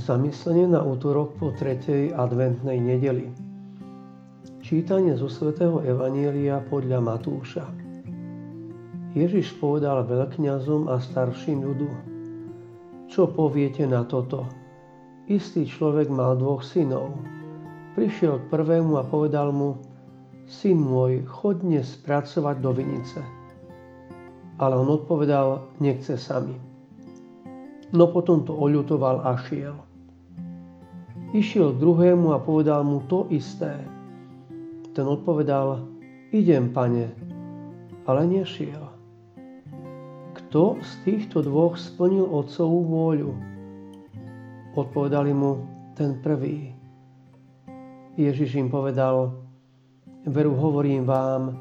Zamyslenie na útorok po tretej adventnej nedeli. Čítanie zo svätého Evanília podľa Matúša. Ježiš povedal veľkňazom a starším ľudu. Čo poviete na toto? Istý človek mal dvoch synov. Prišiel k prvému a povedal mu, Syn môj, chod dnes pracovať do vinice. Ale on odpovedal, nechce sami. No potom to oľutoval a šiel. Išiel k druhému a povedal mu to isté. Ten odpovedal, idem, pane, ale nešiel. Kto z týchto dvoch splnil otcovú vôľu? Odpovedali mu ten prvý. Ježiš im povedal, veru hovorím vám,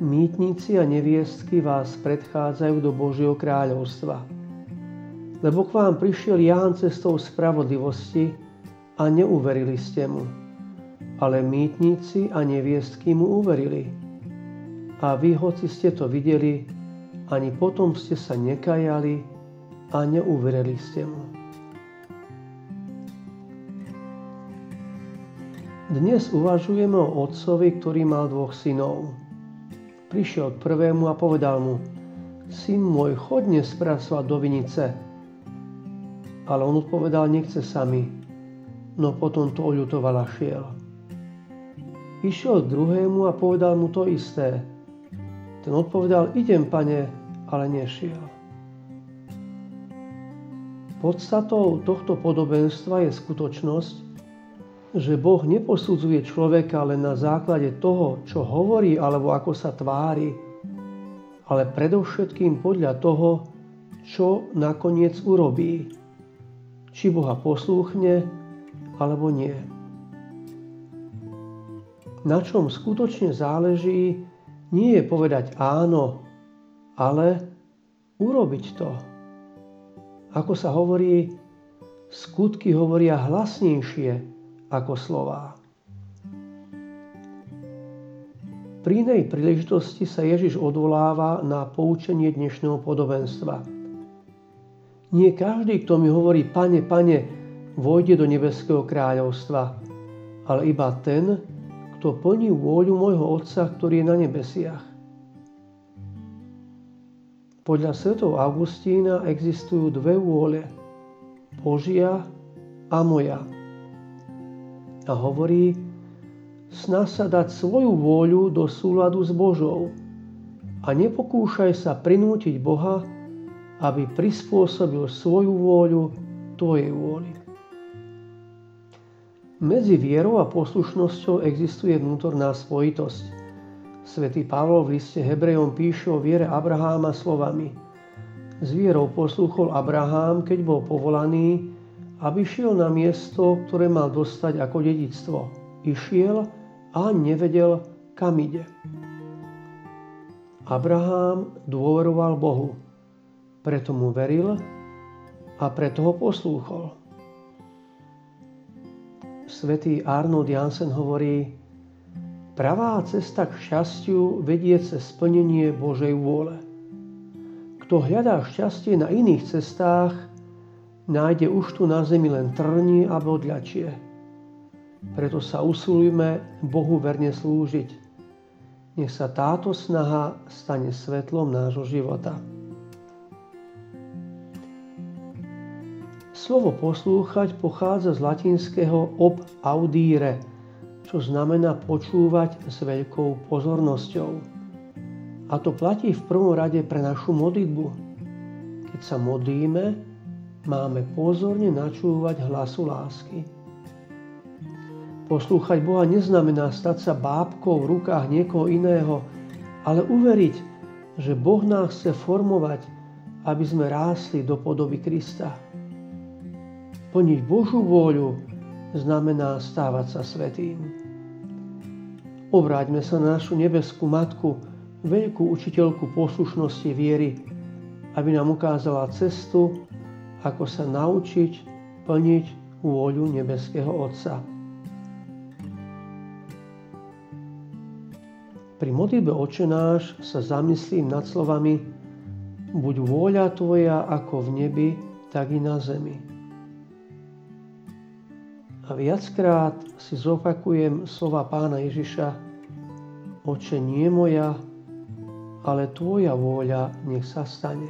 mýtnici a neviestky vás predchádzajú do Božieho kráľovstva. Lebo k vám prišiel Ján cestou spravodlivosti, a neuverili ste mu. Ale mýtnici a neviestky mu uverili. A vy, hoci ste to videli, ani potom ste sa nekajali a neuverili ste mu. Dnes uvažujeme o otcovi, ktorý mal dvoch synov. Prišiel k prvému a povedal mu, syn môj, chodne spracovať do vinice. Ale on odpovedal, nechce sami, no potom to oľutoval a šiel. Išiel k druhému a povedal mu to isté. Ten odpovedal, idem, pane, ale nešiel. Podstatou tohto podobenstva je skutočnosť, že Boh neposudzuje človeka len na základe toho, čo hovorí alebo ako sa tvári, ale predovšetkým podľa toho, čo nakoniec urobí. Či Boha poslúchne alebo nie. Na čom skutočne záleží, nie je povedať áno, ale urobiť to. Ako sa hovorí, skutky hovoria hlasnejšie ako slová. Pri inej príležitosti sa Ježiš odvoláva na poučenie dnešného podobenstva. Nie každý, kto mi hovorí, pane, pane, vojde do nebeského kráľovstva, ale iba ten, kto plní vôľu môjho Otca, ktorý je na nebesiach. Podľa svetov Augustína existujú dve vôle, Božia a moja. A hovorí, sná sa dať svoju vôľu do súladu s Božou a nepokúšaj sa prinútiť Boha, aby prispôsobil svoju vôľu tvojej vôli. Medzi vierou a poslušnosťou existuje vnútorná spojitosť. Svetý Pavol v liste Hebrejom píše o viere Abraháma slovami. S vierou poslúchol Abrahám, keď bol povolaný, aby šiel na miesto, ktoré mal dostať ako dedictvo. Išiel a nevedel, kam ide. Abrahám dôveroval Bohu, preto mu veril a preto ho poslúchol. Svetý Arnold Jansen hovorí, pravá cesta k šťastiu vedie cez splnenie Božej vôle. Kto hľadá šťastie na iných cestách, nájde už tu na zemi len trni a bodľačie. Preto sa usilujme Bohu verne slúžiť. Nech sa táto snaha stane svetlom nášho života. Slovo poslúchať pochádza z latinského ob audire, čo znamená počúvať s veľkou pozornosťou. A to platí v prvom rade pre našu modlitbu. Keď sa modlíme, máme pozorne načúvať hlasu lásky. Poslúchať Boha neznamená stať sa bábkou v rukách niekoho iného, ale uveriť, že Boh nás chce formovať, aby sme rásli do podoby Krista. Plniť Božú vôľu znamená stávať sa svetým. Obráťme sa na našu nebeskú matku, veľkú učiteľku poslušnosti viery, aby nám ukázala cestu, ako sa naučiť plniť vôľu nebeského Otca. Pri modlitbe očenáš sa zamyslím nad slovami Buď vôľa Tvoja ako v nebi, tak i na zemi. A viackrát si zopakujem slova pána Ježiša, Oče, nie moja, ale Tvoja vôľa nech sa stane.